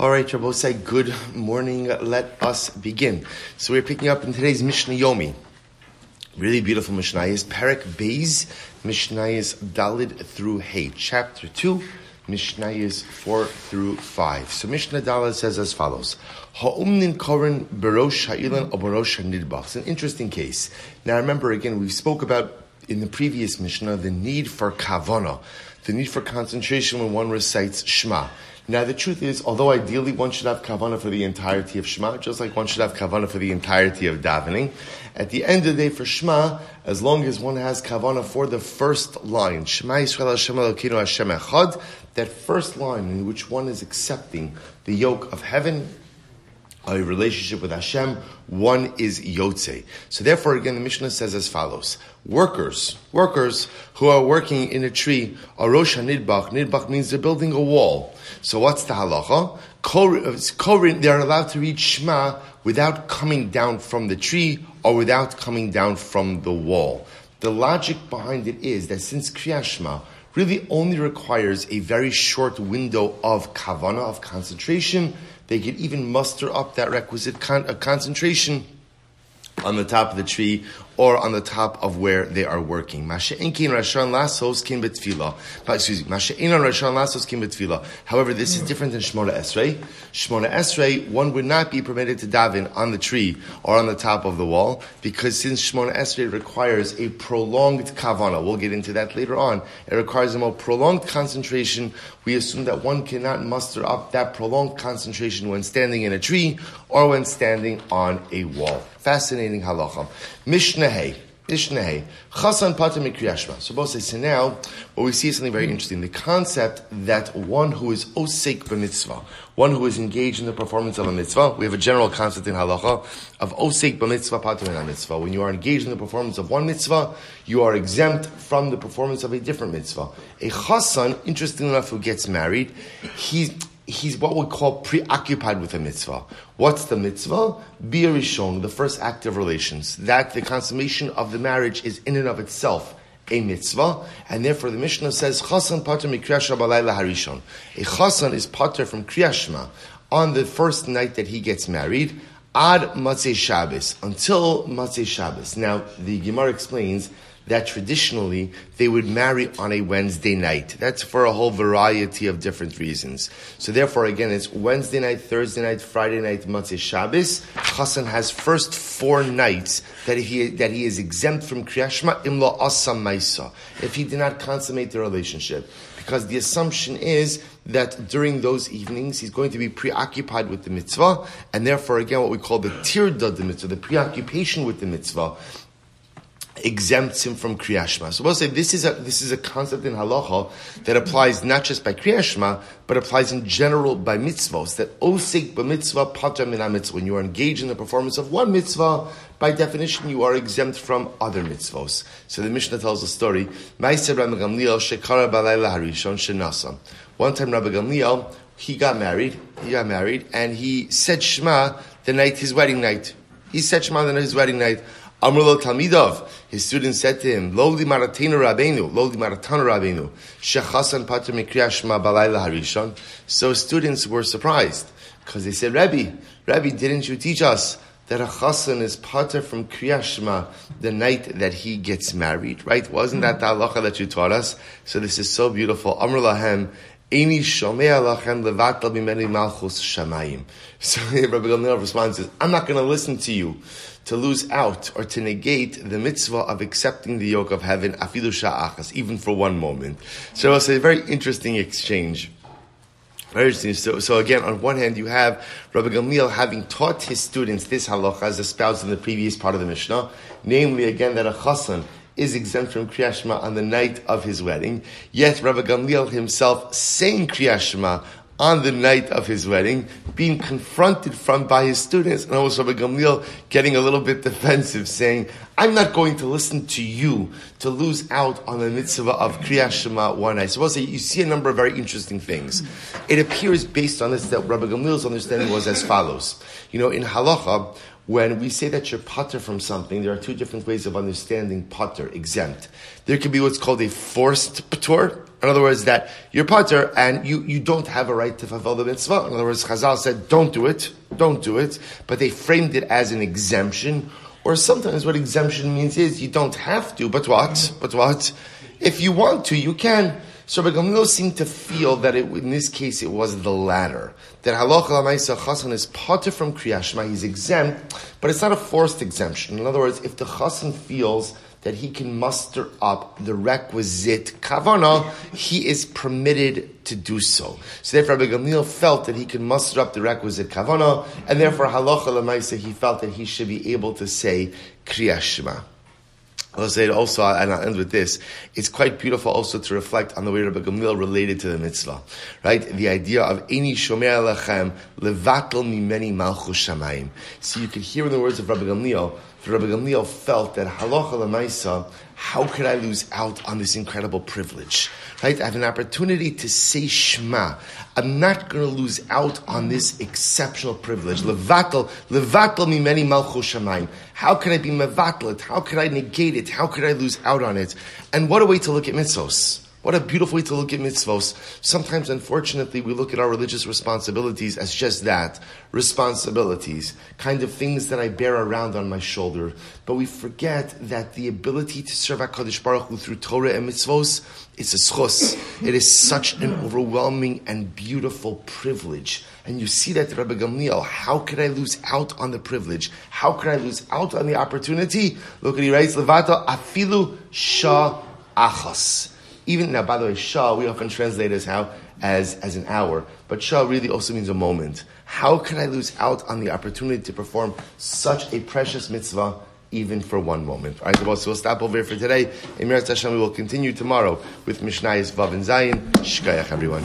All right, say good morning. Let us begin. So we're picking up in today's Mishnah Yomi. Really beautiful Mishnah is Perek Beis, Mishnah is Dalid through Hay, chapter 2, Mishnah is 4 through 5. So Mishnah Dalid says as follows. Ha'umnin koren berosh ha'ilan oberosh ha'nidbach. It's an interesting case. Now remember again, we spoke about in the previous Mishnah the need for kavana, the need for concentration when one recites Shema. Now, the truth is, although ideally one should have kavana for the entirety of Shema, just like one should have kavana for the entirety of davening, at the end of the day for Shema, as long as one has kavana for the first line, Shema Yisrael Hashem Elokeinu Hashem Echad, that first line in which one is accepting the yoke of heaven a relationship with Hashem, one is Yotze. So therefore, again, the Mishnah says as follows. Workers, workers who are working in a tree, are Rosh Nidbach. Nidbach means they're building a wall. So what's the halacha? Uh, they're allowed to read Shema without coming down from the tree or without coming down from the wall. The logic behind it is that since Kriyat Shema really only requires a very short window of kavana, of concentration, they could even muster up that requisite con- uh, concentration on the top of the tree or on the top of where they are working. However, this is different than Shmona Esrei. Shmona Esrei, one would not be permitted to daven on the tree or on the top of the wall because since Shmona Esrei requires a prolonged kavana, we'll get into that later on, it requires a more prolonged concentration. We assume that one cannot muster up that prolonged concentration when standing in a tree or when standing on a wall. Fascinating halacha. Mishnah Mishnah Hay. Chasan mikriyashma. So both say, so now, what we see is something very hmm. interesting. The concept that one who is osek b'mitzvah, one who is engaged in the performance of a mitzvah, we have a general concept in halacha of osek b'mitzvah pater min mitzvah. When you are engaged in the performance of one mitzvah, you are exempt from the performance of a different mitzvah. A chasan, interesting enough, who gets married, he's he's what we call preoccupied with a mitzvah. What's the mitzvah? Birishon, the first act of relations. That the consummation of the marriage is in and of itself a mitzvah, and therefore the Mishnah says, Chasan pater mikriyashma balayla harishon. A chasan is pater from kriyashma on the first night that he gets married, ad matzeh Shabbos, until matzeh Shabbos. Now, the Gemara explains that traditionally they would marry on a Wednesday night. That's for a whole variety of different reasons. So therefore, again, it's Wednesday night, Thursday night, Friday night, Matzah Shabbos. Chassan has first four nights that he that he is exempt from Kriyashma imla asam maisa if he did not consummate the relationship. Because the assumption is that during those evenings he's going to be preoccupied with the mitzvah, and therefore, again, what we call the tirda the mitzvah, the preoccupation with the mitzvah, exempts him from kriyashma. So we'll say this is a this is a concept in halacha that applies not just by kriyashma, but applies in general by mitzvahs. That osik b'mitzvah pata min mitzvah. When you are engaged in the performance of one mitzvah, by definition you are exempt from other mitzvahs. So the Mishnah tells a story. One time Rabbi Gamliel he got married. He got married, and he said Shema the night his wedding night. He said Shema the night his wedding night. Amrlo Talmidov, his student said to him, Loli Maratenu Rabenu, Loli Maratanu Rabenu, Shechasan Pater Mikriyashma Balayla Harishon. So students were surprised, because they said, Rabbi, Rabbi, didn't you teach us that a chasan is pater from Kriyashma the night that he gets married, right? Wasn't that the halacha that you taught us? So this is so beautiful. Amr lahem, So Rabbi Gamliel responds, says, I'm not going to listen to you to lose out or to negate the mitzvah of accepting the yoke of heaven, afilu sha'achas, even for one moment. So it's a very interesting exchange. Very interesting. So, so again, on one hand, you have Rabbi Gamliel having taught his students this halacha as espoused in the previous part of the Mishnah, namely again that a chasan is exempt from Kriyashma on the night of his wedding. Yet Rabbi Gamliel himself saying Kriyashma on the night of his wedding, being confronted from by his students, and also Rabbi Gamliel getting a little bit defensive, saying, "I'm not going to listen to you to lose out on the mitzvah of Kriyat Shema one night." So, say you see a number of very interesting things. It appears based on this that Rabbi Gamliel's understanding was as follows. You know, in halacha, when we say that you're pater from something, there are two different ways of understanding pater, exempt. There can be what's called a forced pater, In other words, that you're potter and you, you don't have a right to fulfill the mitzvah. In other words, Chazal said, don't do it, don't do it, but they framed it as an exemption. Or sometimes what exemption means is you don't have to, but what? But what? If you want to, you can. So Gamliel seemed to feel that it, in this case it was the latter. That halacha lamaisa chasan is potter from kriyashma, he's exempt, but it's not a forced exemption. In other words, if the chasan feels that he can muster up the requisite kavana, he is permitted to do so. So therefore, Rabbi Gamliel felt that he could muster up the requisite kavana, and therefore halacha lamaisa he felt that he should be able to say kriyashma. I'll say it also, and I'll end with this. It's quite beautiful also to reflect on the way Rabbi Gamliel related to the mitzvah, right? The idea of any shomer lechem levatel mimeni malchus shamayim." So you could hear in the words of Rabbi Gamliel. Rabbi Gamliel felt that halacha lemaisa, how could I lose out on this incredible privilege? Right? I have an opportunity to say Shema. I'm not going to lose out on this exceptional privilege. Levatel, levatel mimeni malchus shamayim. How can I be mevatel How could I negate it? How could I lose out on it? And what a way to look at mitzvos. What a beautiful way to look at mitzvos. Sometimes, unfortunately, we look at our religious responsibilities as just that responsibilities, kind of things that I bear around on my shoulder. But we forget that the ability to serve HaKadosh Baruch Hu through Torah and mitzvos is a schos. It is such an overwhelming and beautiful privilege. And you see that Rabbi Gamliel, how could I lose out on the privilege? How could I lose out on the opportunity? Look at he writes, Levato afilu shah achos. Even now, by the way, Shah, we often translate as how as, as an hour, but Shah really also means a moment. How can I lose out on the opportunity to perform such a precious mitzvah even for one moment? All right, so we'll stop over here for today. Emir Hashem, we will continue tomorrow with Mishnayis Vav and Zayin. Shkayach, everyone.